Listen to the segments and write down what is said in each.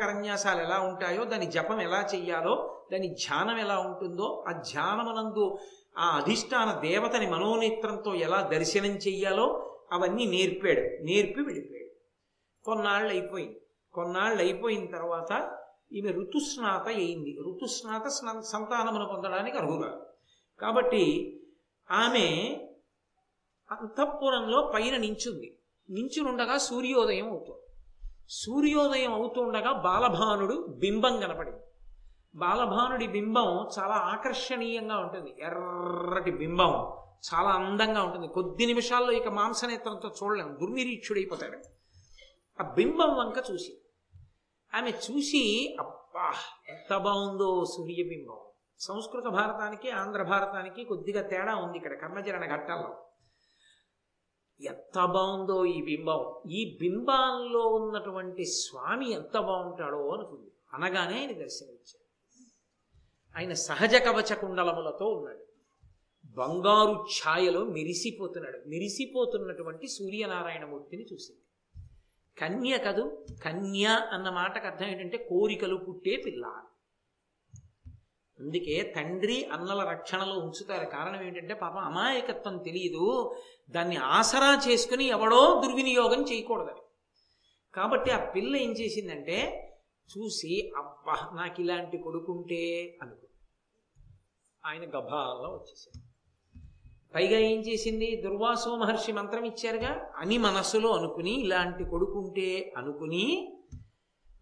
కరన్యాసాలు ఎలా ఉంటాయో దాని జపం ఎలా చెయ్యాలో దాని ధ్యానం ఎలా ఉంటుందో ఆ ధ్యానమునందు ఆ అధిష్టాన దేవతని మనోనేత్రంతో ఎలా దర్శనం చెయ్యాలో అవన్నీ నేర్పాడు. నేర్పి వెళ్ళిపోయాడు కొన్నాళ్ళు అయిపోయింది కొన్నాళ్ళు అయిపోయిన తర్వాత ఈమె ఋతుస్నాత అయింది. ఋతుస్నాత సంతానమును పొందడానికి అర్హురాలు. కాబట్టి ఆమె అంతఃపురంలో పైన నించుంది. నించునుండగా సూర్యోదయం అవుతుంది. సూర్యోదయం అవుతుండగా బాలభానుడు బింబం కనపడింది. బాలభానుడి బింబం చాలా ఆకర్షణీయంగా ఉంటుంది. ఎర్రటి బింబం చాలా అందంగా ఉంటుంది. కొద్ది నిమిషాల్లో ఇక మాంసనేత్రంతో చూడలేము దుర్నిరీక్షుడైపోతాడు. ఆ బింబం వంక చూసి ఆమె చూసి అబ్బా ఎంత బాగుందో సూర్యబింబం. సంస్కృత భారతానికి ఆంధ్ర భారతానికి కొద్దిగా తేడా ఉంది ఇక్కడ కర్మచరణ ఘట్టాల్లో. ఎంత బాగుందో ఈ బింబం. ఈ బింబాల్లో ఉన్నటువంటి స్వామి ఎంత బాగుంటాడో అనుకుంది. అనగానే ఆయన దర్శనమిచ్చాడు. ఆయన సహజ కవచ కుండలములతో ఉన్నాడు. బంగారు ఛాయలో మెరిసిపోతున్నాడు. మెరిసిపోతున్నటువంటి సూర్యనారాయణమూర్తిని చూసింది. కన్య కదు? కన్య అన్న మాటకు అర్థం ఏంటంటే కోరికలు పుట్టే పిల్ల. అందుకే తండ్రి అన్నల రక్షణలో ఉంచుతారు. కారణం ఏంటంటే పాపం అమాయకత్వం తెలియదు దాన్ని ఆసరా చేసుకుని ఎవడో దుర్వినియోగం చేయకూడదని. కాబట్టి ఆ పిల్ల ఏం చేసిందంటే చూసి అబ్బా నాకు ఇలాంటి కొడుకుంటే అనుకు ఆయన గభాల్లో వచ్చేసింది పైగా ఏం చేసింది? దుర్వాసో మహర్షి మంత్రం ఇచ్చారుగా అని మనస్సులో అనుకుని ఇలాంటి కొడుకుంటే అనుకుని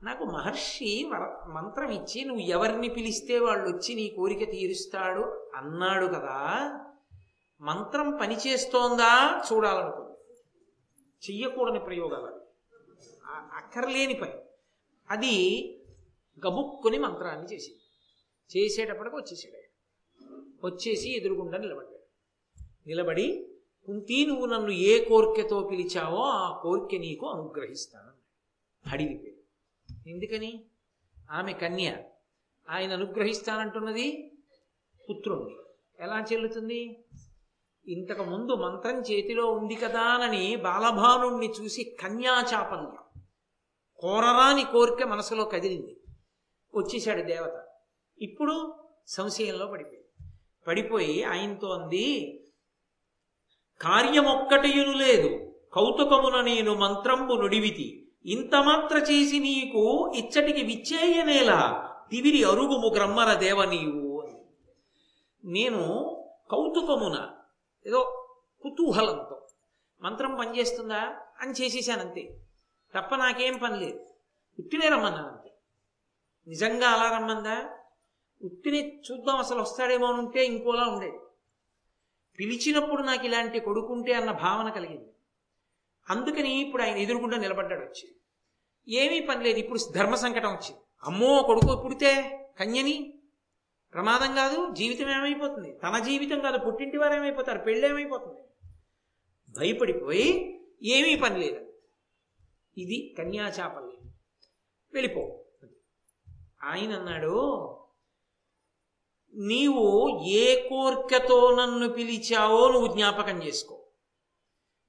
నాకు మహర్షి మంత్రం ఇచ్చి నువ్వు ఎవరిని పిలిస్తే వాళ్ళు వచ్చి నీ కోరిక తీరుస్తాడు? అన్నాడు కదా. మంత్రం పనిచేస్తోందా చూడాలనుకుంది. చెయ్యకూడని ప్రయోగాలు అక్కర్లేని పని. అది గబుక్కుని మంత్రాన్ని చేసింది. చేసేటప్పటికి వచ్చేసాడు ఆయన. వచ్చేసి ఎదురుగుండా నిలబడ్డాడు. నిలబడి కుంతి నువ్వు నన్ను ఏ కోరికతో పిలిచావో ఆ కోరిక నీకు అనుగ్రహిస్తాను అడిగిపోయి ఎందుకని? ఆమె కన్య. ఆయన అనుగ్రహిస్తానంటున్నది పుత్రుణ్ణి ఎలా చెల్లుతుంది? ఇంతకు ముందు మంత్రం చేతిలో ఉంది కదా అని బాలభానుణ్ణి చూసి కన్యాచాపల్యం కోరరాని కోరిక మనసులో కదిలింది. వచ్చేశాడు దేవత. ఇప్పుడు సంశయంలో పడిపోయి పడిపోయి ఆయనతో అంది కార్యమొక్కటియును లేదు కౌతుకమున నేను మంత్రంబు నుడివితి ఇంత మాత్ర చేసి నీకు ఇచ్చటికి విచ్చేయనేలా తివిరి అరుగుము గ్రమ్మర దేవ నీవు అని. నేను కౌతుకమున ఏదో కుతూహలంతో మంత్రం పనిచేస్తుందా అని చేసేసానంతే. తప్ప నాకేం పని లేదు. ఉట్టినే రమ్మన్నానంతే. నిజంగా అలా రమ్మందా? ఉట్టిని చూద్దాం అసలు వస్తాడేమో అని ఉంటే ఇంకోలా ఉండేది. పిలిచినప్పుడు నాకు ఇలాంటి కొడుకుంటే అన్న భావన కలిగింది. అందుకని ఇప్పుడు ఆయన ఎదురుగుండా నిలబడ్డాడు వచ్చి. ఏమీ పని లేదు ఇప్పుడు ధర్మ సంకటం వచ్చింది. అమ్మో కొడుకు పుడితే కన్యని? ప్రమాదం కాదు జీవితం ఏమైపోతుంది? తన జీవితం కాదు పుట్టింటి వారు ఏమైపోతారు? పెళ్ళి ఏమైపోతుంది? భయపడిపోయి ఏమీ పని లేదు. ఇది కన్యాచాపల్లి. వెళ్ళిపో. ఆయన అన్నాడు నీవు ఏ కోర్కెతో నన్ను పిలిచావో నువ్వు జ్ఞాపకం చేసుకో.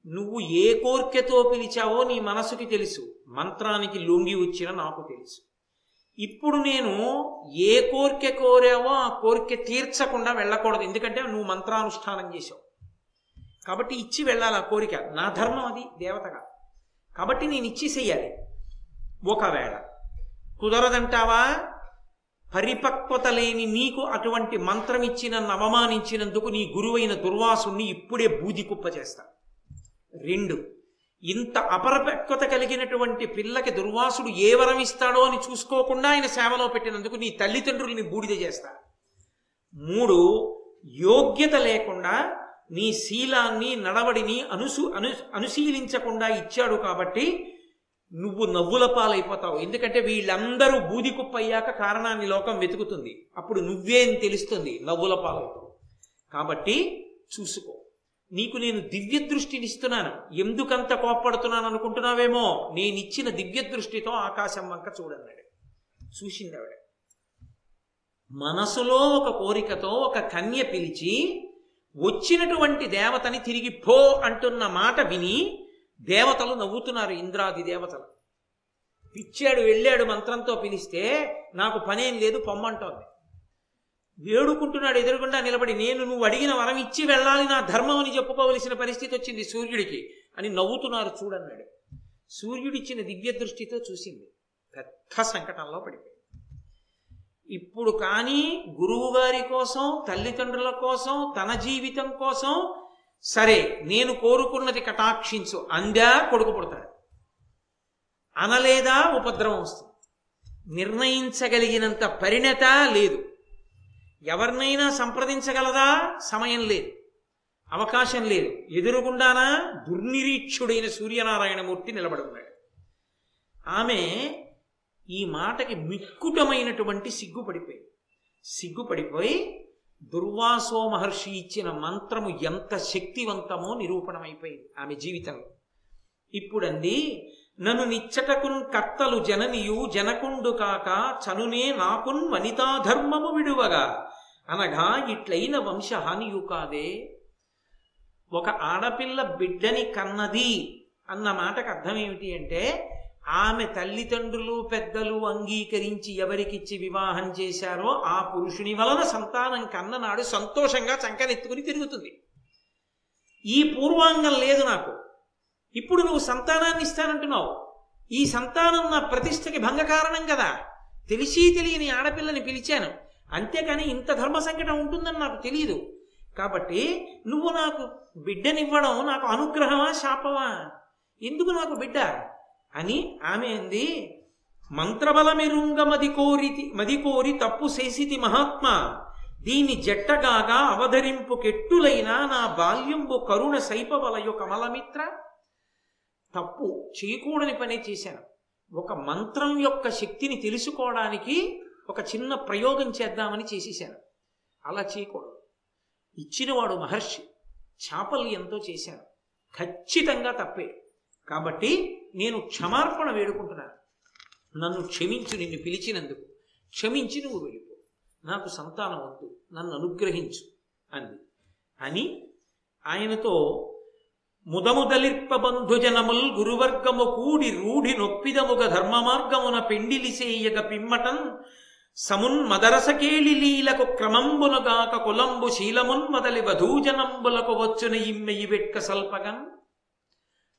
నువ్వు ఏ కోరికతో పిలిచావో నీ మనసుకి తెలుసు. మంత్రానికి లొంగి వచ్చిన నాకు తెలుసు. ఇప్పుడు నేను ఏ కోరిక కోరావో ఆ కోరిక తీర్చకుండా వెళ్ళకూడదు. ఎందుకంటే నువ్వు మంత్రానుష్ఠానం చేసావు కాబట్టి ఇచ్చి వెళ్ళాలి ఆ కోరిక. నా ధర్మం అది దేవతగా కాబట్టి నేను ఇచ్చేసేయాలి ఒకవేళ కుదరదంటావా? పరిపక్వత లేని నీకు అటువంటి మంత్రం ఇచ్చి నన్ను అవమానించినందుకు నీ గురువైన దుర్వాసుని ఇప్పుడే బూది కుప్ప చేస్తాను రెండు. ఇంత అపరపక్వత కలిగినటువంటి పిల్లకి దుర్వాసుడు ఏ వరం ఇస్తాడో అని చూసుకోకుండా ఆయన సేవలో పెట్టినందుకు నీ తల్లిదండ్రుల్ని బూడిద చేస్తా. మూడు యోగ్యత లేకుండా నీ శీలాన్ని నడవడిని అనుసు అను అనుశీలించకుండా ఇచ్చాడు కాబట్టి నువ్వు నవ్వుల పాలైపోతావు. ఎందుకంటే వీళ్ళందరూ బూది కుప్పయ్యాక కారణాన్ని లోకం వెతుకుతుంది. అప్పుడు నువ్వేం తెలుస్తుంది నవ్వుల పాలవుతావు కాబట్టి చూసుకో. నీకు నేను దివ్య దృష్టినిస్తున్నాను ఎందుకంత కోప్పడుతున్నాను అనుకుంటున్నావేమో? నేనిచ్చిన దివ్య దృష్టితో ఆకాశం వంక చూడన్నాడు. చూసింది ఆవిడ మనసులో ఒక కోరికతో ఒక కన్య పిలిచి వచ్చినటువంటి దేవతని తిరిగి పో అంటున్న మాట విని దేవతలు నవ్వుతున్నారు ఇంద్రాది దేవతలు. పిచ్చాడు వెళ్ళాడు మంత్రంతో పిలిస్తే నాకు పనేం లేదు పొమ్మంటోంది. వేడుకుంటున్నాడు ఎదురుగుండా నిలబడి నేను నువ్వు అడిగిన వరం ఇచ్చి వెళ్ళాలి నా ధర్మం అని చెప్పుకోవలసిన పరిస్థితి వచ్చింది సూర్యుడికి అని నవ్వుతున్నారు చూడన్నాడు. సూర్యుడిచ్చిన దివ్య దృష్టితో చూసింది. పెద్ద సంకటంలో పడిపోయింది. ఇప్పుడు కానీ గురువు గారి కోసం తల్లిదండ్రుల కోసం తన జీవితం కోసం సరే నేను కోరుకున్నది కటాక్షించు అందా కొడుకు పుడతాడు. అనలేదా ఉపద్రవం వస్తుంది. నిర్ణయించగలిగినంత పరిణత లేదు. ఎవరినైనా సంప్రదించగలదా? సమయం లేదు. అవకాశం లేదు. ఎదురుగుండానా? దుర్నిరీక్షుడైన సూర్యనారాయణమూర్తి నిలబడున్నాడు ఆమె ఈ మాటకి మిక్కుటమైనటువంటి సిగ్గుపడిపోయింది. సిగ్గుపడిపోయి దుర్వాసో మహర్షి ఇచ్చిన మంత్రము ఎంత శక్తివంతమో నిరూపణమైపోయింది ఆమె జీవితంలో. ఇప్పుడంది నన్ను నిచ్చటకున్ కర్తలు జననియు జనకుండు కాక చనునే నాకున్ వనితాధర్మము విడువగా. అనగా ఇట్లైన వంశహానియు కాదే ఒక ఆడపిల్ల బిడ్డని కన్నది అన్న మాటకు అర్థం ఏమిటి అంటే ఆమె తల్లిదండ్రులు పెద్దలు అంగీకరించి ఎవరికిచ్చి వివాహం చేశారో ఆ పురుషుని వలన సంతానం కన్ననాడు సంతోషంగా చంకనెత్తుకుని తిరుగుతుంది. ఈ పూర్వాంగం లేదు నాకు. ఇప్పుడు నువ్వు సంతానాన్ని ఇస్తానంటున్నావు. ఈ సంతానం నా ప్రతిష్టకి భంగ కారణం కదా. తెలిసి తెలియని ఆడపిల్లని పిలిచాను. అంతేకాని ఇంత ధర్మ సంకటం ఉంటుందని నాకు తెలియదు కాబట్టి నువ్వు నాకు బిడ్డనివ్వడం నాకు అనుగ్రహమా శాపమా? ఎందుకు నాకు బిడ్డ? అని ఆమె అంది మంత్రబలమెరుంగ మది కోరితి మది కోరి తప్పు చేసితి మహాత్మ. దీని జట్టగాగా అవధరింపు కెట్టులైన నా బాల్యంబు కరుణ సైపవలయు కమలమిత్ర తప్పు చేయకూడని పని చేశాను. ఒక మంత్రం యొక్క శక్తిని తెలుసుకోవడానికి ఒక చిన్న ప్రయోగం చేద్దామని చేసేశాను అలా చేయకూడదు. ఇచ్చినవాడు మహర్షి చాపల్యంతో చేశాను ఖచ్చితంగా తప్పే. కాబట్టి నేను క్షమార్పణ వేడుకుంటున్నాను. నన్ను క్షమించు నిన్ను పిలిచినందుకు. క్షమించి నువ్వు వెళ్ళిపో. నాకు సంతానం వద్దు. నన్ను అనుగ్రహించు అంది. అని ఆయనతో ముదముదలిర్పబంధుజనముల్ గురువర్గము కూడి రూఢి నొప్పిదముగ ధర్మ మార్గమున పెండిలిసేయగ పిమ్మటన్ సమున్మదరసకేళి లీలకు క్రమంబునగాక కులంబు శీలమున్మదలి వధూజనంబులకు వచ్చున ఇమ్మెయి వెట్క సల్పగన్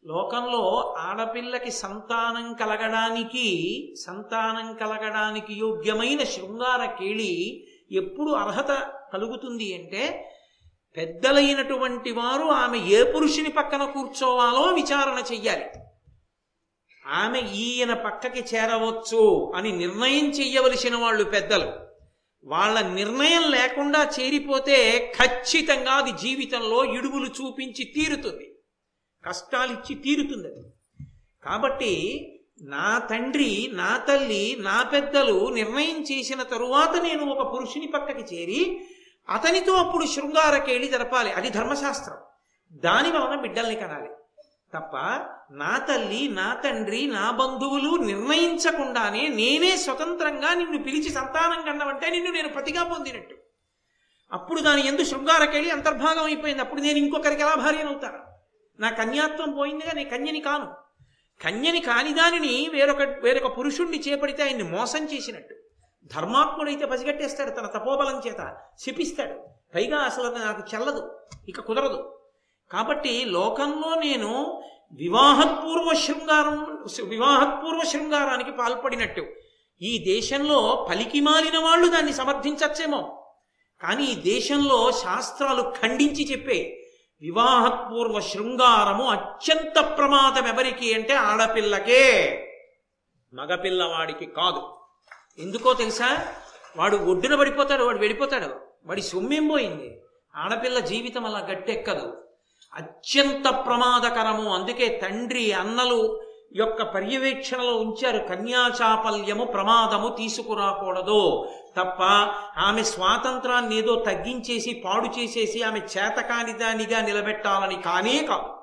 లోకంలో ఆడపిల్లకి సంతానం కలగడానికి సంతానం కలగడానికి యోగ్యమైన శృంగార కేళి ఎప్పుడు అర్హత కలుగుతుంది అంటే పెద్దలైనటువంటి వారు ఆమె ఏ పురుషుని పక్కన కూర్చోవాలో విచారణ చెయ్యాలి. ఆమె ఈయన పక్కకి చేరవచ్చు అని నిర్ణయం చెయ్యవలసిన వాళ్ళు పెద్దలు. వాళ్ళ నిర్ణయం లేకుండా చేరిపోతే ఖచ్చితంగా అది జీవితంలో ఇడుగులు చూపించి తీరుతుంది. కష్టాలిచ్చి తీరుతుంది అది. కాబట్టి నా తండ్రి నా తల్లి నా పెద్దలు నిర్ణయం చేసిన తరువాత నేను ఒక పురుషుని పక్కకి చేరి అతనితో అప్పుడు శృంగారకేళి జరపాలి. అది ధర్మశాస్త్రం. దాని వలన బిడ్డల్ని కనాలి. తప్ప నా తల్లి నా తండ్రి నా బంధువులు నిర్ణయించకుండానే నేనే స్వతంత్రంగా నిన్ను పిలిచి సంతానం కన్నవంటే నిన్ను నేను పతిగా పొందినట్టు. అప్పుడు దాని ఎందు శృంగారకెళ్ళి అంతర్భాగం అయిపోయింది. అప్పుడు నేను ఇంకొకరికి ఎలా భార్యనవుతాను? నా కన్యాత్వం పోయిందిగా నేను కన్యని కాను. కన్యని కాని దానిని వేరొక వేరొక పురుషుణ్ణి చేపడితే ఆయన్ని మోసం చేసినట్టు. ధర్మాత్ముడైతే పసిగట్టేస్తాడు తన తపోబలం చేత శిపిస్తాడు. పైగా అసలు నాకు చెల్లదు ఇక కుదరదు. కాబట్టి లోకంలో నేను వివాహపూర్వ శృంగారం వివాహపూర్వ శృంగారానికి పాల్పడినట్టు. ఈ దేశంలో పలికి మాలిన వాళ్ళు దాన్ని సమర్థించచ్చేమో. కానీ ఈ దేశంలో శాస్త్రాలు ఖండించి చెప్పే వివాహపూర్వ శృంగారము అత్యంత ప్రమాదం ఎవరికి అంటే ఆడపిల్లకే. మగపిల్లవాడికి కాదు. ఎందుకో తెలుసా? వాడు ఒడ్డున పడిపోతాడు వాడు వెళ్ళిపోతాడు. వాడి సొమ్మేం పోయింది? ఆడపిల్ల జీవితం అలా గట్టెక్కదు. అత్యంత ప్రమాదకరము. అందుకే తండ్రి అన్నలు యొక్క పర్యవేక్షణలో ఉంచారు. కన్యాచాపల్యము ప్రమాదము తీసుకురాకూడదు. తప్ప ఆమె స్వాతంత్రాన్ని ఏదో తగ్గించేసి పాడు చేసేసి ఆమె చేతకాని దానిగా నిలబెట్టాలని కానే కాదు.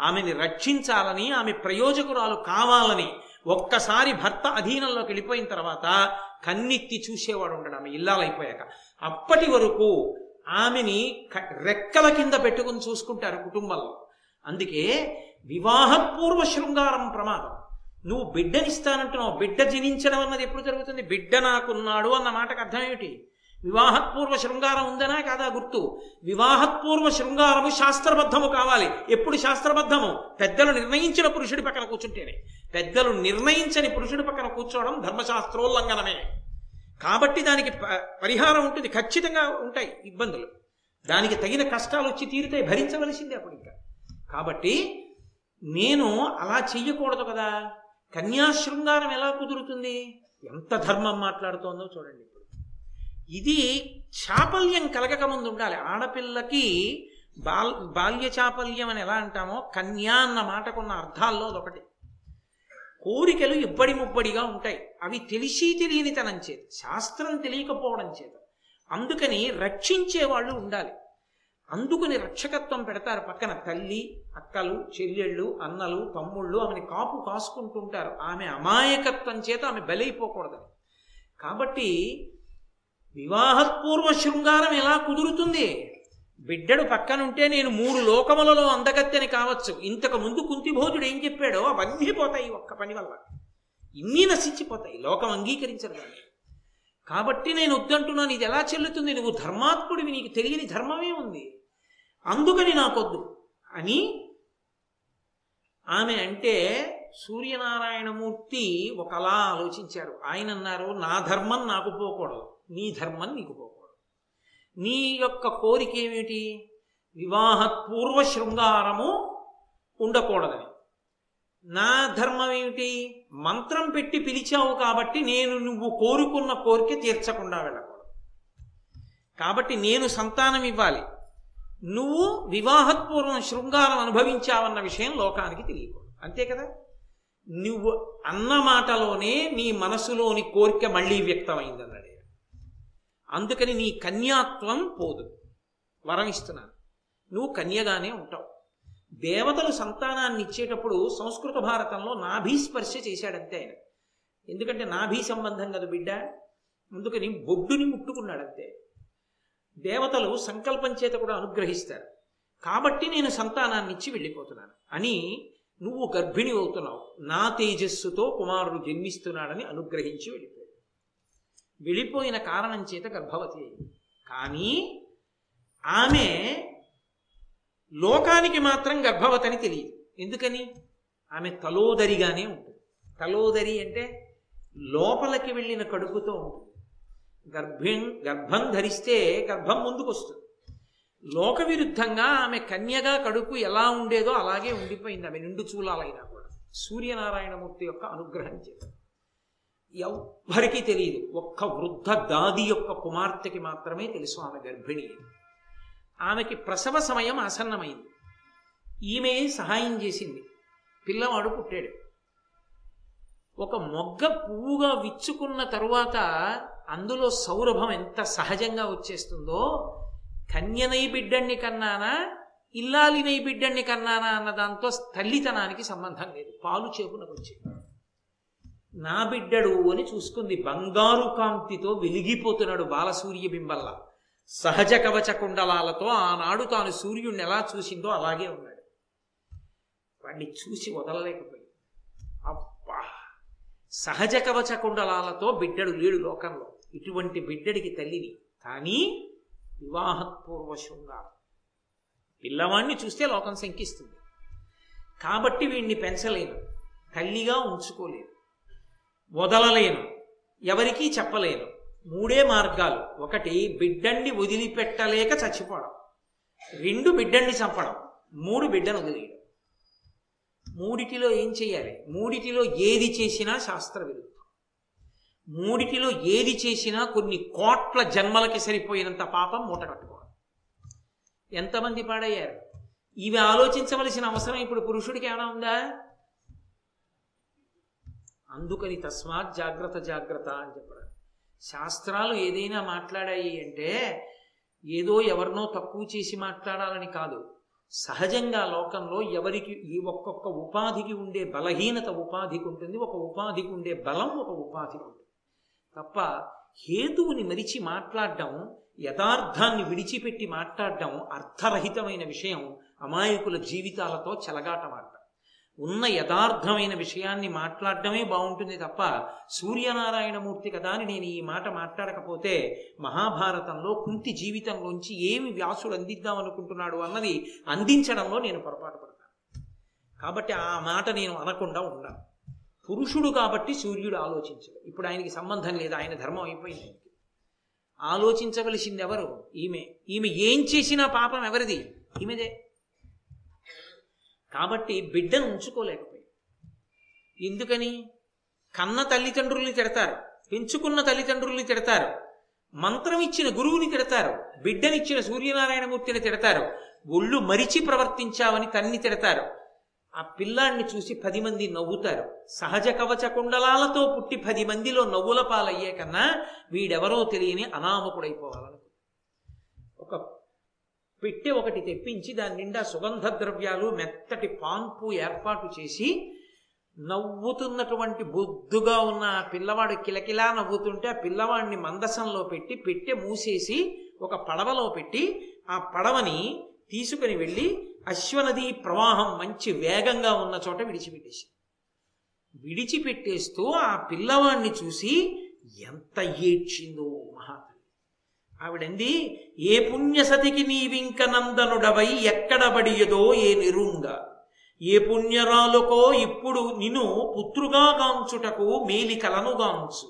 ఆమెని రక్షించాలని ఆమె ప్రయోజకురాలు కావాలని ఒక్కసారి భర్త అధీనంలోకి వెళ్ళిపోయిన తర్వాత కన్నెత్తి చూసేవాడు ఉండడం ఆమె. ఇల్లాలైపోయాక. అప్పటి వరకు ఆమెని రెక్కల కింద పెట్టుకుని చూసుకుంటారు కుటుంబంలో. అందుకే వివాహపూర్వ శృంగారం ప్రమాదం. నువ్వు బిడ్డనిస్తానంటున్నావు బిడ్డ జనించడం అన్నది ఎప్పుడు జరుగుతుంది? బిడ్డ నాకున్నాడు అన్న మాటకు అర్థం ఏమిటి? వివాహపూర్వ శృంగారం ఉందనా కాదా గుర్తు? వివాహపూర్వ శృంగారము శాస్త్రబద్ధము కావాలి. ఎప్పుడు శాస్త్రబద్ధము? పెద్దలు నిర్ణయించిన పురుషుడి పక్కన కూర్చుంటేనే. పెద్దలు నిర్ణయించని పురుషుడి పక్కన కూర్చోవడం ధర్మశాస్త్రోల్లంఘనమే. కాబట్టి దానికి ప- పరిహారం ఉంటుంది ఖచ్చితంగా ఉంటాయి ఇబ్బందులు. దానికి తగిన కష్టాలు వచ్చి తీరుతాయి భరించవలసిందే అప్పుడు ఇంకా. కాబట్టి నేను అలా చెయ్యకూడదు కదా. కన్యాశృంగారం ఎలా కుదురుతుంది? ఎంత ధర్మం మాట్లాడుతోందో చూడండి ఇప్పుడు. ఇది చాపల్యం కలగక ముందు ఉండాలి. ఆడపిల్లకి బాల్ బాల్య చాపల్యం అని ఎలా అంటామో కన్యా అన్న మాటకున్న అర్థాల్లో అదొకటి. కోరికలు ఇబ్బడి ముబ్బడిగా ఉంటాయి. అవి తెలిసి తెలియనితనం చేత శాస్త్రం తెలియకపోవడం చేత. అందుకని రక్షించే వాళ్ళు ఉండాలి. అందుకుని రక్షకత్వం పెడతారు పక్కన తల్లి అక్కలు చెల్లెళ్ళు అన్నలు తమ్ముళ్ళు ఆమెని కాపు కాసుకుంటుంటారు. ఆమె అమాయకత్వం చేత ఆమె బలైపోకూడదని కాబట్టి వివాహపూర్వ శృంగారం ఎలా కుదురుతుంది? బిడ్డడు పక్కనుంటే నేను మూడు లోకములలో అందగత్తెని కావచ్చు. ఇంతకు ముందు కుంతిభోజుడు ఏం చెప్పాడో అవన్నీ పోతాయి ఒక్క పని వల్ల. ఇన్ని నశించిపోతాయి. లోకం అంగీకరించరు దాన్ని. కాబట్టి నేను వద్దంటున్నాను. ఇది ఎలా చెల్లుతుంది? నువ్వు ధర్మాత్ముడివి. నీకు తెలియని ధర్మమే ఉంది. అందుకని నాకొద్దు. అని ఆమె అంటే సూర్యనారాయణమూర్తి ఒకలా ఆలోచించారు. ఆయన అన్నారు నా ధర్మం నాకు పోకూడదు. నీ ధర్మం నీకు పోకూడదు. నీ యొక్క కోరిక ఏమిటి? వివాహపూర్వ శృంగారము ఉండకూడదని. నా ధర్మం ఏమిటి? మంత్రం పెట్టి పిలిచావు కాబట్టి నేను నువ్వు కోరుకున్న కోరిక తీర్చకుండా వెళ్ళకూడదు. కాబట్టి నేను సంతానం ఇవ్వాలి. నువ్వు వివాహపూర్వం శృంగారం అనుభవించావన్న విషయం లోకానికి తెలియకూడదు. అంతే కదా? నువ్వు అన్న మాటలోనే నీ మనసులోని కోరిక మళ్ళీ వ్యక్తమైందన్నాడు అందుకని నీ కన్యాత్వం పోదు. వరం ఇస్తున్నాను నువ్వు కన్యగానే ఉంటావు. దేవతలు సంతానాన్ని ఇచ్చేటప్పుడు సంస్కృత భారతంలో నాభీస్పర్శ చేశాడంతే ఆయన. ఎందుకంటే నాభీ సంబంధం కదా బిడ్డ? అందుకని బొడ్డుని ముట్టుకున్నాడంతే. దేవతలు సంకల్పం చేత కూడా అనుగ్రహిస్తారు. కాబట్టి నేను సంతానాన్ని ఇచ్చి వెళ్ళిపోతున్నాను. అని నువ్వు గర్భిణి అవుతున్నావు. నా తేజస్సుతో కుమారుడు జన్మిస్తున్నాడని అనుగ్రహించి వెళ్ళిపోయాడు వెళ్ళిపోయిన కారణం చేత గర్భవతి అయింది కానీ ఆమె లోకానికి మాత్రం గర్భవతని అని తెలియదు. ఎందుకని? ఆమె తలోదరిగానే ఉంటుంది. తలోదరి అంటే లోపలికి వెళ్ళిన కడుపుతో ఉంటుంది. గర్భం గర్భం ధరిస్తే గర్భం ముందుకు వస్తుంది లోక విరుద్ధంగా ఆమె కన్యగా కడుపు ఎలా ఉండేదో అలాగే ఉండిపోయింది. ఆమె నిండు చూలాలైనా కూడా. సూర్యనారాయణమూర్తి యొక్క అనుగ్రహం చేత. ఎవ్వరికీ తెలియదు. ఒక్క వృద్ధ దాది యొక్క కుమార్తెకి మాత్రమే తెలుసు ఆమె గర్భిణి. ఆమెకి ప్రసవ సమయం ఆసన్నమైంది. ఈమె సహాయం చేసింది. పిల్లవాడు పుట్టాడు. ఒక మొగ్గ పువ్వుగా విచ్చుకున్న తరువాత అందులో సౌరభం ఎంత సహజంగా వచ్చేస్తుందో కన్యనై బిడ్డణ్ణి కన్నానా ఇల్లాలినై బిడ్డణ్ణి కన్నానా అన్న దాంతో తల్లితనానికి సంబంధం లేదు. పాలు చేపునకు వచ్చింది నా బిడ్డడు అని చూసుకుంది. బంగారు కాంతితో వెలిగిపోతున్నాడు బాలసూర్య బింబల్లా. సహజ కవచ కుండలాలతో ఆనాడు తాను సూర్యుడిని ఎలా చూసిందో అలాగే ఉన్నాడు. వాడిని చూసి వదలలేకపోయింది అబ్బా! సహజ కవచ కుండలాలతో బిడ్డడు లేడు లోకంలో. ఇటువంటి బిడ్డడికి తల్లిని కానీ వివాహపూర్వ శృంగారం పిల్లవాణ్ణి చూస్తే లోకం శంకిస్తుంది. కాబట్టి వీడిని పెంచలేను. తల్లిగా ఉంచుకోలేను. వదలలేను. ఎవరికీ చెప్పలేను. మూడే మార్గాలు. ఒకటి బిడ్డన్ని వదిలిపెట్టలేక చచ్చిపోవడం. రెండు బిడ్డండి చంపడం. మూడు బిడ్డను వదిలేయడం. మూడిటిలో ఏం చేయాలి? మూడిటిలో ఏది చేసినా శాస్త్ర విరుద్ధం మూడిటిలో ఏది చేసినా కొన్ని కోట్ల జన్మలకి సరిపోయినంత పాపం మూట కట్టుకోవాలి ఎంతమంది పాడయ్యారు? ఇవి ఆలోచించవలసిన అవసరం ఇప్పుడు పురుషుడికి ఏమైనా ఉందా? అందుకని తస్మాత్ జాగ్రత్త జాగ్రత్త అని చెప్పడం. శాస్త్రాలు ఏదైనా మాట్లాడాయి అంటే ఏదో ఎవరినో తక్కువ చేసి మాట్లాడాలని కాదు. సహజంగా లోకంలో ఎవరికి ఈ ఒక్కొక్క ఉపాధికి ఉండే బలహీనత ఉపాధికి ఉంటుంది ఒక ఉపాధికి ఉండే బలం ఒక ఉపాధికి ఉంటుంది. తప్ప హేతువుని మరిచి మాట్లాడడం యథార్థాన్ని విడిచిపెట్టి మాట్లాడడం అర్థరహితమైన విషయం అమాయకుల జీవితాలతో చెలగాటమాడటం ఉన్న యథార్థమైన విషయాన్ని మాట్లాడటమే బాగుంటుంది తప్ప సూర్యనారాయణమూర్తి కదా అని నేను ఈ మాట మాట్లాడకపోతే మహాభారతంలో కుంతి జీవితంలోంచి ఏమి వ్యాసుడు అందిద్దాం అనుకుంటున్నాడు అన్నది అందించడంలో నేను పొరపాటు పడతాను. కాబట్టి ఆ మాట నేను అనకుండా ఉన్నాను పురుషుడు కాబట్టి సూర్యుడు ఆలోచించడు. ఇప్పుడు ఆయనకి సంబంధం లేదు ఆయన ధర్మం అయిపోయింది ఆయనకి. ఆలోచించవలసింది ఎవరు ఈమె. ఈమె ఏం చేసినా పాపం ఎవరిది? ఈమెదే. కాబట్టి బిడ్డను ఉంచుకోలేకపోయింది ఎందుకని? కన్న తల్లిదండ్రుల్ని తిడతారు పెంచుకున్న తల్లిదండ్రుల్ని తిడతారు మంత్రం ఇచ్చిన గురువుని తిడతారు బిడ్డనిచ్చిన సూర్యనారాయణమూర్తిని తిడతారు ఒళ్ళు మరిచి ప్రవర్తించావని తన్ని తిడతారు. ఆ పిల్లాన్ని చూసి పది మంది నవ్వుతారు. సహజ కవచ కుండలాలతో పుట్టి పది మందిలో నవ్వుల పాలయ్యే కన్నా వీడెవరో తెలియని అనామకుడైపోవాలను ఒక పెట్టె ఒకటి తెప్పించి దాని నిండా సుగంధ ద్రవ్యాలు మెత్తటి పాంపు ఏర్పాటు చేసి నవ్వుతున్నటువంటి బొద్దుగా ఉన్న ఆ పిల్లవాడు కిలకిలా నవ్వుతుంటే ఆ పిల్లవాడిని మందసంలో పెట్టి పెట్టె మూసేసి ఒక పడవలో పెట్టి ఆ పడవని తీసుకుని వెళ్ళి అశ్వనది ప్రవాహం మంచి వేగంగా ఉన్న చోట విడిచిపెట్టేసి విడిచిపెట్టేస్తూ ఆ పిల్లవాడిని చూసి ఎంత ఏడ్చిందో మహాత్మ ఆవిడంది ఏ పుణ్యసతికి నీవింక నందనుడవై ఎక్కడబడియదో ఏ నిరుంగ. ఏ పుణ్యరాలుకో ఇప్పుడు నిను పుత్రుగా గాంచుటకు మేలి కలనుగాంచు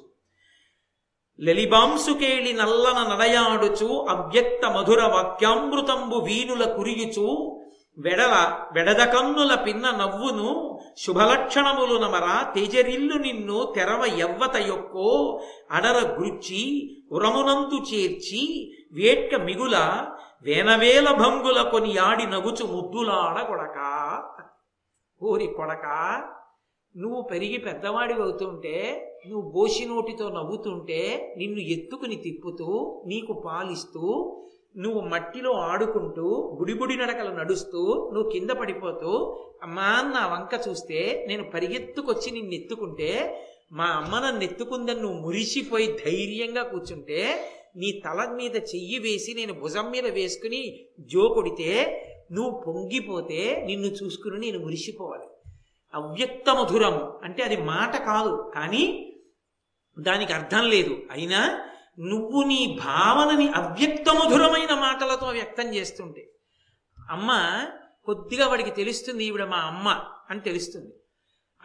లలిబాంసుకేళి నల్లన నడయాడుచు అవ్యక్త మధుర వాక్యామృతంబు వీనుల కురియుచు వెడల వెడద కన్నుల పిన్న నవ్వును శుభలక్షణములు నమర తేజరిల్లు నిన్ను తెరవ ఎవ్వత యొక్కో అడర గృచ్చి ఉరమునందు చేర్చి వేట్క మిగుల వేనవేల భంగుల కొని ఆడి నగుచు ముద్దులాడ కొడక. ఊరి కొడక నువ్వు పెరిగి పెద్దవాడి అవుతుంటే నువ్వు బోసి నోటితో నవ్వుతుంటే నిన్ను ఎత్తుకుని తిప్పుతూ నీకు పాలిస్తూ నువ్వు మట్టిలో ఆడుకుంటూ బుడిబుడి నడకలు నడుస్తూ నువ్వు కింద పడిపోతూ అమ్మా నా వంక చూస్తే నేను పరిగెత్తుకొచ్చి నిన్ను ఎత్తుకుంటే మా అమ్మ నన్ను ఎత్తుకుందని నువ్వు మురిసిపోయి ధైర్యంగా కూర్చుంటే నీ తల మీద చెయ్యి వేసి నేను భుజం మీద వేసుకుని జో కొడితే నువ్వు పొంగిపోతే నిన్ను చూసుకుని నేను మురిసిపోవాలి. అవ్యక్త మధురం అంటే అది మాట కాదు. కానీ దానికి అర్థం లేదు. అయినా నువ్వు నీ భావనని అవ్యక్త మధురమైన మాటలతో వ్యక్తం చేస్తుంటే అమ్మ కొద్దిగా వాడికి తెలుస్తుంది ఈవిడ మా అమ్మ అని తెలుస్తుంది.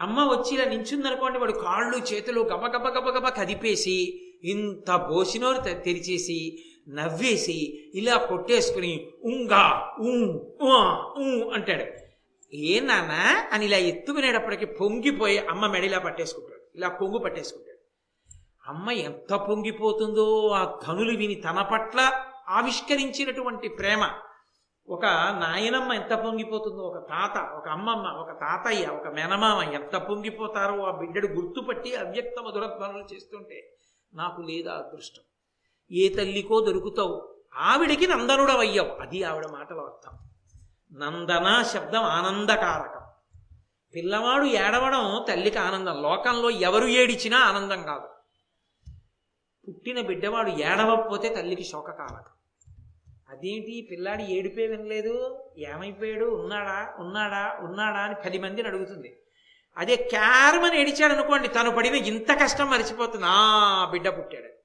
అమ్మ వచ్చి ఇలా నించుందనుకోండి వాడు కాళ్ళు చేతులు గబ గబ గబ గబ కదిపేసి ఇంత బోసినోరు తె- తెరిచేసి నవ్వేసి ఇలా కొట్టేసుకుని ఉంగా ఉ, అంటాడు. ఏ నాన్న అని ఇలా ఎత్తుకునేటప్పటికి పొంగిపోయి అమ్మ మెడిలా పట్టేసుకుంటాడు ఇలా పొంగు పట్టేసుకుంటాడు. అమ్మ ఎంత పొంగిపోతుందో ఆ ధనులు విని తన పట్ల ఆవిష్కరించినటువంటి ప్రేమ. ఒక నాయనమ్మ ఎంత పొంగిపోతుందో ఒక తాత ఒక అమ్మమ్మ ఒక తాతయ్య ఒక మేనమామ ఎంత పొంగిపోతారో ఆ బిడ్డడు గుర్తుపట్టి అవ్యక్త మధురధ్వనులు చేస్తుంటే నాకు లేదా అదృష్టం. ఏ తల్లికో దొరుకుతావు. ఆవిడికి నందనుడవయ్యావు. అది ఆవిడ మాటల అర్థం. నందన శబ్దం ఆనందకారకం. పిల్లవాడు ఏడవడం తల్లికి ఆనందం. లోకంలో ఎవరు ఏడిచినా ఆనందం కాదు. పుట్టిన బిడ్డవాడు ఏడవకపోతే తల్లికి శోకకారకం అదేంటి? పిల్లాడి ఏడిపే వినలేదు. ఏమైపోయాడు? ఉన్నాడా? ఉన్నాడా? ఉన్నాడా అని పది మందిని అడుగుతుంది. అదే క్యారమని ఏడిచాడు అనుకోండి తను పడిన ఇంత కష్టం మరిచిపోతుంది. ఆ బిడ్డ పుట్టాడు.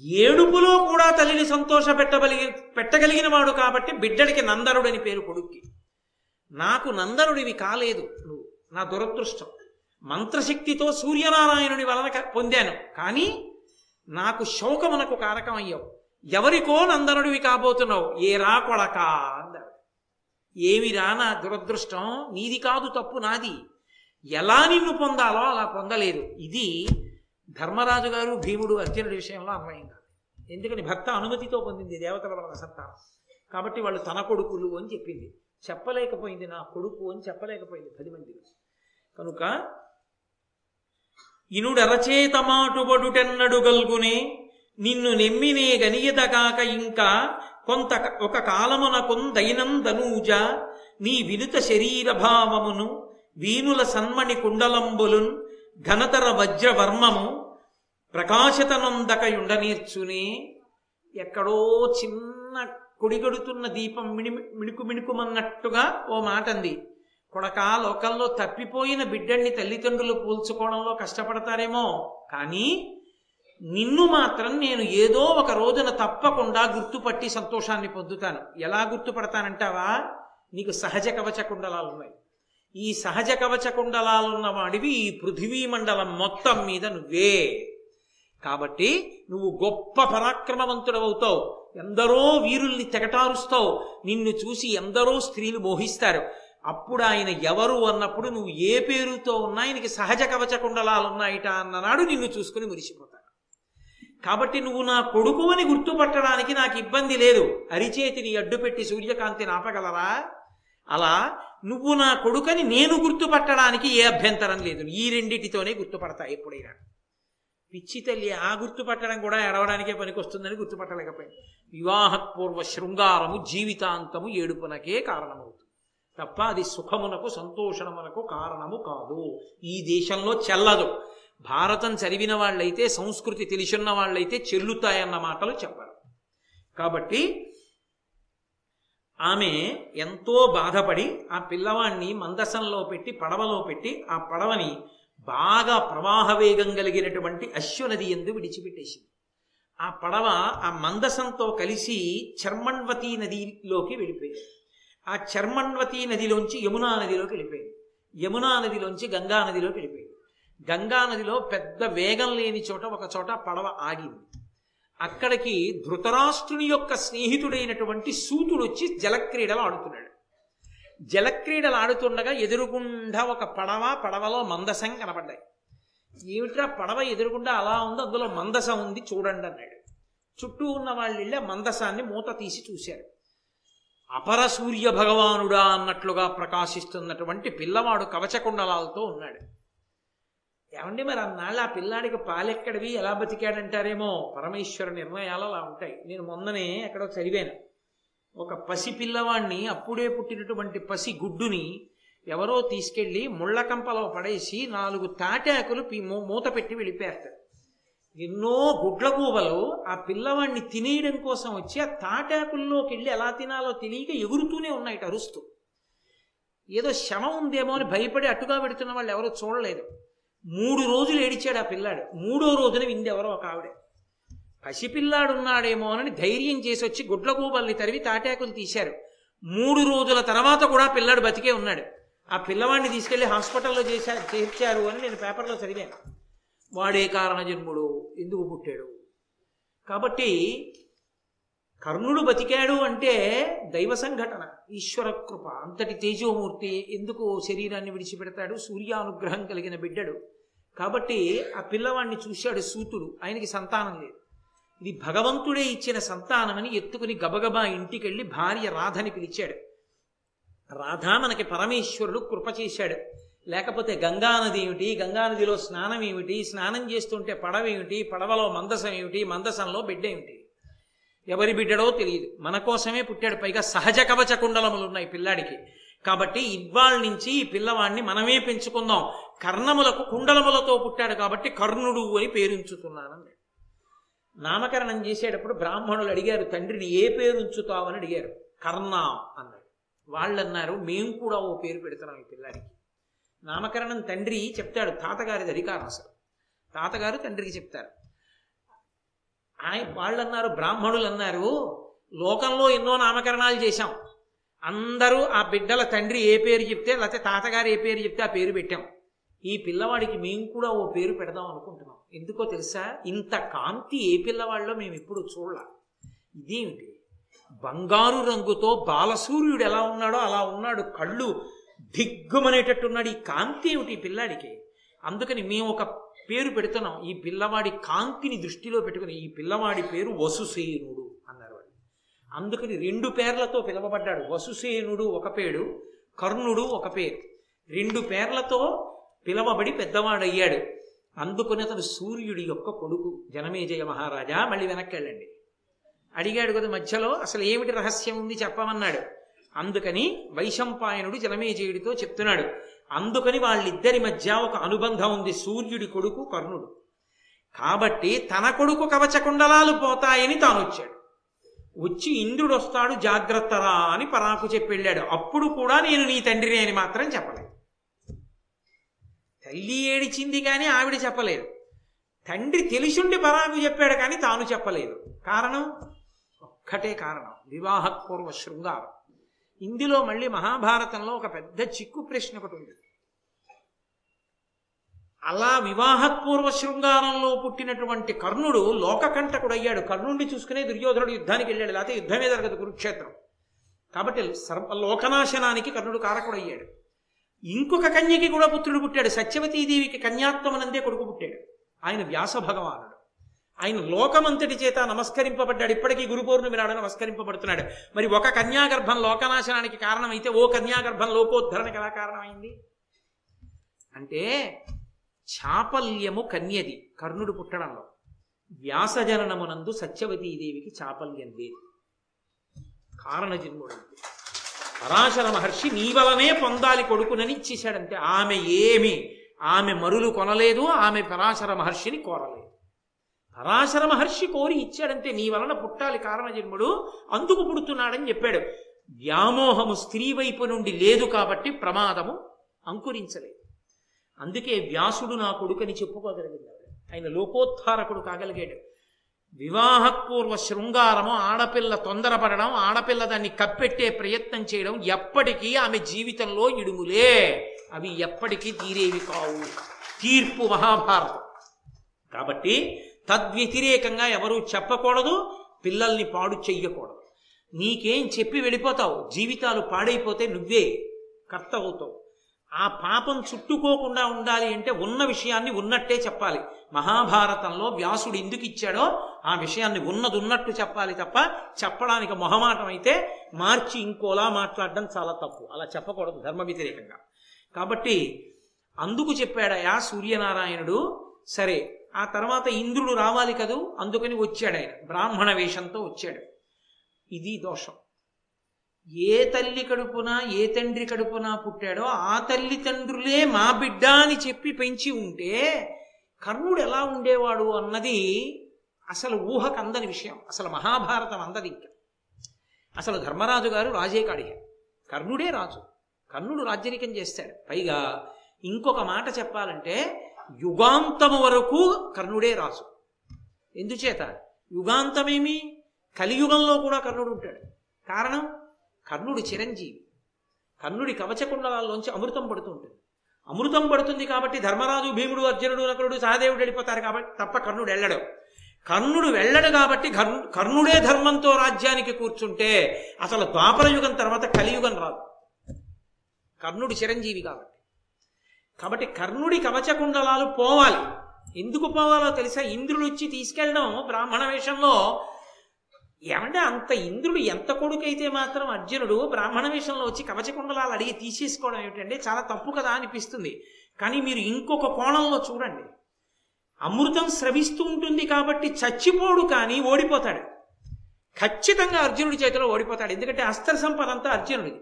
ఏడుపులో కూడా తల్లిని సంతోష పెట్టగలిగి పెట్టగలిగిన వాడు కాబట్టి బిడ్డడికి నందనుడని పేరు కొడుక్కి. నాకు నందనుడివి కాలేదు నువ్వు. నా దురదృష్టం. మంత్రశక్తితో సూర్యనారాయణుని వలన పొందాను. కానీ నాకు శోకమునకు కారకం అయ్యావు. ఎవరికో నందనుడివి కాబోతున్నావు. ఏ రా కొడక అన్నాడు ఏమి నా దురదృష్టం? నీది కాదు తప్పు నాది. ఎలా నిన్ను పొందాలో అలా పొందలేదు. ఇది ధర్మరాజు గారు భీముడు అర్జునుడి విషయంలో అన్వయం కాదు. ఎందుకని భక్త అనుమతితో పొందింది దేవతల వలన సంతానం కాబట్టి వాళ్ళు తన కొడుకులు అని చెప్పింది. చెప్పలేకపోయింది నా కొడుకు అని చెప్పలేకపోయింది పది మంది కనుక ఇనుడరచేతమాటుబడుటెన్నడు గల్గునే నిన్ను నెమ్మినే గనియదగాక ఇంకా కొంత ఒక కాలమునకుందైనందనూజ నీ వినుత శరీరభావమును వీనుల సన్మణి కుండలంబులున్ ఘనతర వజ్రవర్మము ప్రకాశతనందకయుండనీర్చునే. ఎక్కడో చిన్న కొడిగడుతున్న దీపం మిణి మిణుకు మిణుకుమన్నట్టుగా ఓ మాట అంది కొడక లోకంలో తప్పిపోయిన బిడ్డల్ని తల్లిదండ్రులు పోల్చుకోవడంలో కష్టపడతారేమో. కానీ నిన్ను మాత్రం నేను ఏదో ఒక రోజున తప్పకుండా గుర్తుపట్టి సంతోషాన్ని పొందుతాను. ఎలా గుర్తుపడతానంటావా? నీకు సహజ కవచ కుండలాలు ఉన్నాయి. ఈ సహజ కవచ కుండలాలున్న వాడివి ఈ పృథివీ మండలం మొత్తం మీద నువ్వే. కాబట్టి నువ్వు గొప్ప పరాక్రమవంతుడవుతావు. ఎందరో వీరుల్ని తెగటారుస్తావు. నిన్ను చూసి ఎందరో స్త్రీలు మోహిస్తారు. అప్పుడు ఆయన ఎవరు అన్నప్పుడు నువ్వు ఏ పేరుతో ఉన్నా ఆయనకి సహజ కవచ కుండలాలు ఉన్నాయిట అన్ననాడు నిన్ను చూసుకుని మురిసిపోతాడు. కాబట్టి నువ్వు నా కొడుకు అని గుర్తుపట్టడానికి నాకు ఇబ్బంది లేదు. అరిచేతిని అడ్డుపెట్టి సూర్యకాంతిని ఆపగలరా అలా నువ్వు నా కొడుకని నేను గుర్తుపట్టడానికి ఏ అభ్యంతరం లేదు. ఈ రెండిటితోనే గుర్తుపడతా ఎప్పుడైనా. పిచ్చి తల్లి ఆ గుర్తుపట్టడం కూడా ఎడవడానికే పనికొస్తుందని గుర్తుపట్టలేకపోయింది. వివాహపూర్వ శృంగారము జీవితాంతము ఏడుపునకే కారణమవుతుంది. తప్ప అది సుఖమునకు సంతోషమునకు కారణము కాదు. ఈ దేశంలో చెల్లదు. భారతం చదివిన వాళ్ళైతే సంస్కృతి తెలిసిన వాళ్ళైతే చెల్లుతాయన్న మాటలు చెప్పరు. కాబట్టి ఆమె ఎంతో బాధపడి ఆ పిల్లవాణ్ణి మందసంలో పెట్టి పడవలో పెట్టి ఆ పడవని బాగా ప్రవాహ వేగం కలిగినటువంటి అశ్వనది ఎందు విడిచిపెట్టేసింది. ఆ పడవ ఆ మందసంతో కలిసి చర్మణ్వతి నదిలోకి వెళ్ళిపోయింది. ఆ చర్మణ్వతి నదిలోంచి యమునా నదిలోకి వెళ్ళిపోయింది. యమునా నదిలోంచి గంగా నదిలోకి వెళ్ళిపోయింది. గంగా నదిలో పెద్ద వేగం లేని చోట ఒక చోట పడవ ఆగింది. అక్కడికి ధృతరాష్ట్రుని యొక్క స్నేహితుడైనటువంటి సూతుడు వచ్చి జలక్రీడలు ఆడుతున్నాడు. జలక్రీడలు ఆడుతుండగా ఎదురుగుండా ఒక పడవ పడవలో మందసం కనపడ్డాయి. ఏమిట్రా పడవ ఎదురుగుండా అలా ఉంది అందులో మందసం ఉంది చూడండి అన్నాడు. చుట్టూ ఉన్న వాళ్ళు వెళ్ళి మందసాన్ని మూత తీసి చూశారు. అపర సూర్య భగవానుడా అన్నట్లుగా ప్రకాశిస్తున్నటువంటి పిల్లవాడు కవచకుండలాలతో ఉన్నాడు. ఏమండి మరి అన్నాళ్ళు ఆ పిల్లాడికి పాలెక్కడివి? ఎలా బతికాడంటారేమో? పరమేశ్వర నిర్ణయాలు అలా ఉంటాయి. నేను మొన్ననే ఎక్కడో చదివాను. ఒక పసి పిల్లవాడిని అప్పుడే పుట్టినటువంటి పసి గుడ్డుని ఎవరో తీసుకెళ్ళి ముళ్ళకంపలో పడేసి నాలుగు తాటాకులు మూత పెట్టి వెళ్ళిపోయారు ఎన్నో గుడ్లగూబలు ఆ పిల్లవాడిని తినేయడం కోసం వచ్చి ఆ తాటాకుల్లోకి వెళ్ళి ఎలా తినాలో తెలియక ఎగురుతూనే ఉన్నాయి అరుస్తూ. ఏదో శవం ఉందేమో అని భయపడి అటుగా పెడుతున్న వాళ్ళు ఎవరో చూడలేదు. మూడు రోజులు ఏడిచాడు ఆ పిల్లాడు. మూడో రోజున వింది ఎవరో ఒక ఆవిడ. పసిపిల్లాడున్నాడేమో అని ధైర్యం చేసి వచ్చి గుడ్లగూబల్ని తరివి తాటాకులు తీశారు. మూడు రోజుల తర్వాత కూడా పిల్లాడు బతికే ఉన్నాడు. ఆ పిల్లవాడిని తీసుకెళ్ళి హాస్పిటల్లో చేశారు చేర్చారు అని నేను పేపర్లో చదివాను. వాడే కారణ జన్ముడు ఎందుకు పుట్టాడు? కాబట్టి కర్ణుడు బతికాడు అంటే దైవ సంఘటన. ఈశ్వర కృప అంతటి తేజోమూర్తి ఎందుకు శరీరాన్ని విడిచిపెడతాడు? సూర్యానుగ్రహం కలిగిన బిడ్డడు. కాబట్టి ఆ పిల్లవాడిని చూశాడు సూతుడు. ఆయనకి సంతానం లేదు. ఇది భగవంతుడే ఇచ్చిన సంతానమని ఎత్తుకుని గబగబా ఇంటికెళ్ళి భార్య రాధని పిలిచాడు. రాధ మనకి పరమేశ్వరుడు కృప చేశాడు. లేకపోతే గంగానది ఏమిటి? గంగానదిలో స్నానం ఏమిటి? స్నానం చేస్తుంటే పడవ ఏమిటి? పడవలో మందసం ఏమిటి? మందసంలో బిడ్డ ఏమిటి? ఎవరి బిడ్డడో తెలియదు. మన కోసమే పుట్టాడు. పైగా సహజ కవచ కుండలములు ఉన్నాయి పిల్లాడికి. కాబట్టి ఇవాళ నుంచి ఈ పిల్లవాడిని మనమే పెంచుకుందాం. కర్ణములకు కుండలములతో పుట్టాడు కాబట్టి కర్ణుడు అని పేరుంచుతున్నానన్నాడు నామకరణం చేసేటప్పుడు బ్రాహ్మణులు అడిగారు తండ్రిని ఏ పేరు ఉంచుతావని అడిగారు. కర్ణ అన్నాడు. వాళ్ళు అన్నారు మేము కూడా ఓ పేరు పెడుతున్నాం ఈ పిల్లాడికి. నామకరణం తండ్రి చెప్తాడు తాతగారిది అధికారం అసలు. తాతగారు తండ్రికి చెప్తారు. ఆయన వాళ్ళు అన్నారు బ్రాహ్మణులు అన్నారు లోకంలో ఎన్నో నామకరణాలు చేశాం. అందరూ ఆ బిడ్డల తండ్రి ఏ పేరు చెప్తే లేకపోతే తాతగారు ఏ పేరు చెప్తే ఆ పేరు పెట్టాం. ఈ పిల్లవాడికి మేము కూడా ఓ పేరు పెడదాం అనుకుంటున్నాం. ఎందుకో తెలుసా? ఇంత కాంతి ఏ పిల్లవాడిలో మేము ఎప్పుడు చూడాల. ఇదేమిటి? బంగారు రంగుతో బాలసూర్యుడు ఎలా ఉన్నాడో అలా ఉన్నాడు కళ్ళు దిగ్గుమనేటట్టున్నాడు ఈ కాంతి ఏమిటి ఈ పిల్లాడికి? అందుకని మేము ఒక పేరు పెడుతున్నాం. ఈ పిల్లవాడి కాంతిని దృష్టిలో పెట్టుకుని ఈ పిల్లవాడి పేరు వసుసేనుడు అన్నారు వాళ్ళు అందుకని రెండు పేర్లతో పిలవబడ్డాడు. వసుసేనుడు ఒక పేరు కర్ణుడు ఒక పేరు. రెండు పేర్లతో పిలవబడి పెద్దవాడయ్యాడు. అందుకని అతను సూర్యుడి యొక్క కొడుకు. జనమేజయ మహారాజా మళ్ళీ వెనక్కి వెళ్ళండి. అడిగాడు కదా మధ్యలో అసలు ఏమిటి రహస్యం ఉంది చెప్పమన్నాడు. అందుకని వైశంపాయనుడు జనమేజయుడితో చెప్తున్నాడు అందుకని వాళ్ళిద్దరి మధ్య ఒక అనుబంధం ఉంది సూర్యుడి కొడుకు కర్ణుడు. కాబట్టి తన కొడుకు కవచకుండలాలు పోతాయని తాను వచ్చాడు వచ్చి ఇంద్రుడు వస్తాడు జాగ్రత్తరా అని పరాకు చెప్పి వెళ్ళాడు. అప్పుడు కూడా నేను నీ తండ్రిని అని మాత్రం చెప్పలేదు. తల్లి ఏడిచింది కానీ ఆవిడ చెప్పలేదు. తండ్రి తెలిసుండి పరాకు చెప్పాడు కానీ తాను చెప్పలేదు. కారణం? ఒక్కటే కారణం. వివాహపూర్వ శృంగారం. ఇందులో మళ్ళీ మహాభారతంలో ఒక పెద్ద చిక్కు ప్రశ్న ఒకటి ఉంది. అలా వివాహపూర్వ శృంగారంలో పుట్టినటువంటి కర్ణుడు లోకకంఠకుడు అయ్యాడు కర్ణుడిని చూసుకునే దుర్యోధనుడు యుద్ధానికి వెళ్ళాడు లేకపోతే యుద్ధమే జరగదు కురుక్షేత్రం. కాబట్టి సర్వ లోకనాశనానికి కర్ణుడు కారకుడు అయ్యాడు ఇంకొక కన్యకి కూడా పుత్రుడు పుట్టాడు. సత్యవతీదేవికి కన్యాత్వమనందే కొడుకు పుట్టాడు. ఆయన వ్యాస భగవానుడు. ఆయన లోకమంతటి చేత నమస్కరింపబడ్డాడు. ఇప్పటికీ గురు పౌర్ణమి నాడు నమస్కరింపబడుతున్నాడు. మరి ఒక కన్యాగర్భం లోకనాశనానికి కారణమైతే ఓ కన్యాగర్భం లోకోద్ధరణకి ఎలా కారణమైంది? అంటే చాపల్యము కన్యది కర్ణుడు పుట్టడంలో. వ్యాసజననమునందు సత్యవతీదేవికి చాపల్యం లేదు. కారణజన్ముడు. పరాశర మహర్షి నీ వలనే పొందాలి కొడుకునని ఇచ్చేశాడంటే ఆమె ఏమి? ఆమె మరులు కొనలేదు ఆమె పరాశర మహర్షిని కోరలేదు. పరాశర మహర్షి కోరి ఇచ్చాడంటే నీ వలన పుట్టాలి కారణజన్ముడు అందుకు పుడుతున్నాడని చెప్పాడు. వ్యామోహము స్త్రీ వైపు నుండి లేదు కాబట్టి ప్రమాదము అంకురించలేదు. అందుకే వ్యాసుడు నా కొడుకని చెప్పుకోగలిగినాడు ఆయన లోకోద్ధారకుడు కాగలిగాడు. వివాహపూర్వ శృంగారము ఆడపిల్ల తొందరపడడం ఆడపిల్ల దాన్ని కప్పెట్టే ప్రయత్నం చేయడం ఎప్పటికీ ఆమె జీవితంలో ఇడుములే. అవి ఎప్పటికీ తీరేవి కావు. తీర్పు మహాభారతం. కాబట్టి తద్వ్యతిరేకంగా ఎవరూ చెప్పకూడదు పిల్లల్ని పాడు చెయ్యకూడదు. నీకేం చెప్పి వెళ్ళిపోతావు? జీవితాలు పాడైపోతే నువ్వే కర్త అవుతావు ఆ పాపం చుట్టుకోకుండా ఉండాలి అంటే ఉన్న విషయాన్ని ఉన్నట్టే చెప్పాలి. మహాభారతంలో వ్యాసుడు ఎందుకు ఇచ్చాడో ఆ విషయాన్ని ఉన్నది ఉన్నట్టు చెప్పాలి తప్ప చెప్పడానికి మొహమాటం అయితే మార్చి ఇంకోలా మాట్లాడడం చాలా తప్పు. అలా చెప్పకూడదు ధర్మ వ్యతిరేకంగా కాబట్టి అందుకు చెప్పాడయా సూర్యనారాయణుడు సరే ఆ తర్వాత ఇంద్రుడు రావాలి కదూ? అందుకని వచ్చాడు ఆయన బ్రాహ్మణ వేషంతో వచ్చాడు. ఇది దోషం. ఏ తల్లి కడుపున ఏ తండ్రి కడుపున పుట్టాడో ఆ తల్లి తండ్రులే మా బిడ్డ అని చెప్పి పెంచి ఉంటే కర్ణుడు ఎలా ఉండేవాడు అన్నది అసలు ఊహకు అందని విషయం. అసలు మహాభారతం అందది ఇంకా. అసలు ధర్మరాజు గారు రాజే కాడిగా కర్ణుడే రాజు. కర్ణుడు రాజ్యరికం చేస్తాడు. పైగా ఇంకొక మాట చెప్పాలంటే యుగాంతము వరకు కర్ణుడే రాజు. ఎందుచేత? యుగాంతమేమి? కలియుగంలో కూడా కర్ణుడు ఉంటాడు. కారణం? కర్ణుడు చిరంజీవి. కర్ణుడి కవచకుండలాల్లోంచి అమృతం పడుతూ ఉంటుంది. అమృతం పడుతుంది కాబట్టి ధర్మరాజు భీముడు అర్జునుడు నకులుడు సహదేవుడు వెళ్ళిపోతారు కాబట్టి తప్ప కర్ణుడు వెళ్ళడు. కర్ణుడు వెళ్ళడు కాబట్టి కర్ణుడే ధర్మంతో రాజ్యానికి కూర్చుంటే అసలు ద్వాపరయుగం తర్వాత కలియుగం రాదు. కర్ణుడు చిరంజీవి కాబట్టి. కాబట్టి కర్ణుడి కవచకుండలాలు పోవాలి. ఎందుకు పోవాలో తెలుసా? ఇంద్రుడు వచ్చి తీసుకెళ్ళడం బ్రాహ్మణ వేషంలో. ఏమంటే అంత ఇంద్రుడు ఎంత కొడుకైతే మాత్రం అర్జునుడు బ్రాహ్మణ వేషంలో వచ్చి కవచకుండలాలు అడిగి తీసేసుకోవడం ఏమిటంటే చాలా తప్పు కదా అనిపిస్తుంది. కానీ మీరు ఇంకొక కోణంలో చూడండి. అమృతం స్రవిస్తూ ఉంటుంది కాబట్టి చచ్చిపోడు కానీ ఓడిపోతాడు. ఖచ్చితంగా అర్జునుడి చేతిలో ఓడిపోతాడు. ఎందుకంటే అస్త్ర సంపద అంతా అర్జునుడిది.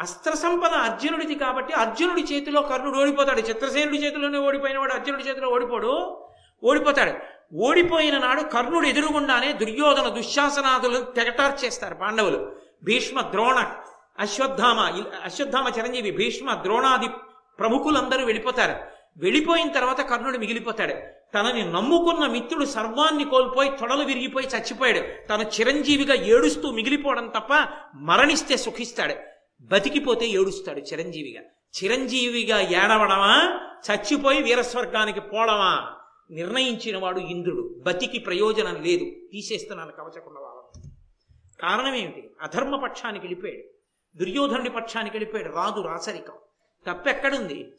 అస్త్ర సంపద అర్జునుడిది కాబట్టి అర్జునుడి చేతిలో కర్ణుడు ఓడిపోతాడు. చిత్రసేనుడి చేతిలోనే ఓడిపోయిన వాడు అర్జునుడి చేతిలో ఓడిపోడు ఓడిపోతాడు. ఓడిపోయిన నాడు కర్ణుడు ఎదురుగుండానే దుర్యోధన దుశ్శాసనాదులు తెగటార్చేస్తారు పాండవులు. భీష్మ ద్రోణ అశ్వత్థామ అశ్వత్థామ చిరంజీవి భీష్మ ద్రోణాది ప్రముఖులందరూ వెళ్ళిపోతారు. వెళ్ళిపోయిన తర్వాత కర్ణుడు మిగిలిపోతాడు. తనని నమ్ముకున్న మిత్రుడు సర్వాన్ని కోల్పోయి తొడలు విరిగిపోయి చచ్చిపోయాడు. తన చిరంజీవిగా ఏడుస్తూ మిగిలిపోవడం తప్ప మరణిస్తే సుఖిస్తాడు. బతికిపోతే ఏడుస్తాడు చిరంజీవిగా. చిరంజీవిగా ఏడవడమా? చచ్చిపోయి వీరస్వర్గానికి పోవడమా నిర్ణయించిన వాడు ఇంద్రుడు. బతికి ప్రయోజనం లేదు. తీసేస్తున్నాను కవచకుండా వాళ్ళని కారణం ఏమిటి అధర్మ పక్షానికి వెళ్ళిపోయాడు. దుర్యోధనుడి పక్షానికి వెళ్ళిపోయాడు. రాదు రాచరికం తప్పెక్కడుంది?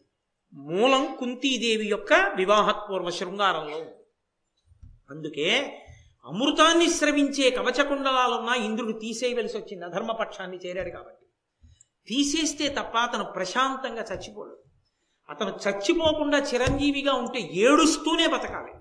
మూలం కుంతీదేవి యొక్క వివాహపూర్వ శృంగారంలో అందుకే అమృతాన్ని స్రవించే కవచకుండలాలున్నా ఇంద్రుడు తీసేయవలసి వచ్చింది. అధర్మపక్షాన్ని చేరాడు కాబట్టి. తీసేస్తే తప్ప అతను ప్రశాంతంగా చచ్చిపోడు. అతను చచ్చిపోకుండా చిరంజీవిగా ఉంటే ఏడుస్తూనే బతకాలి.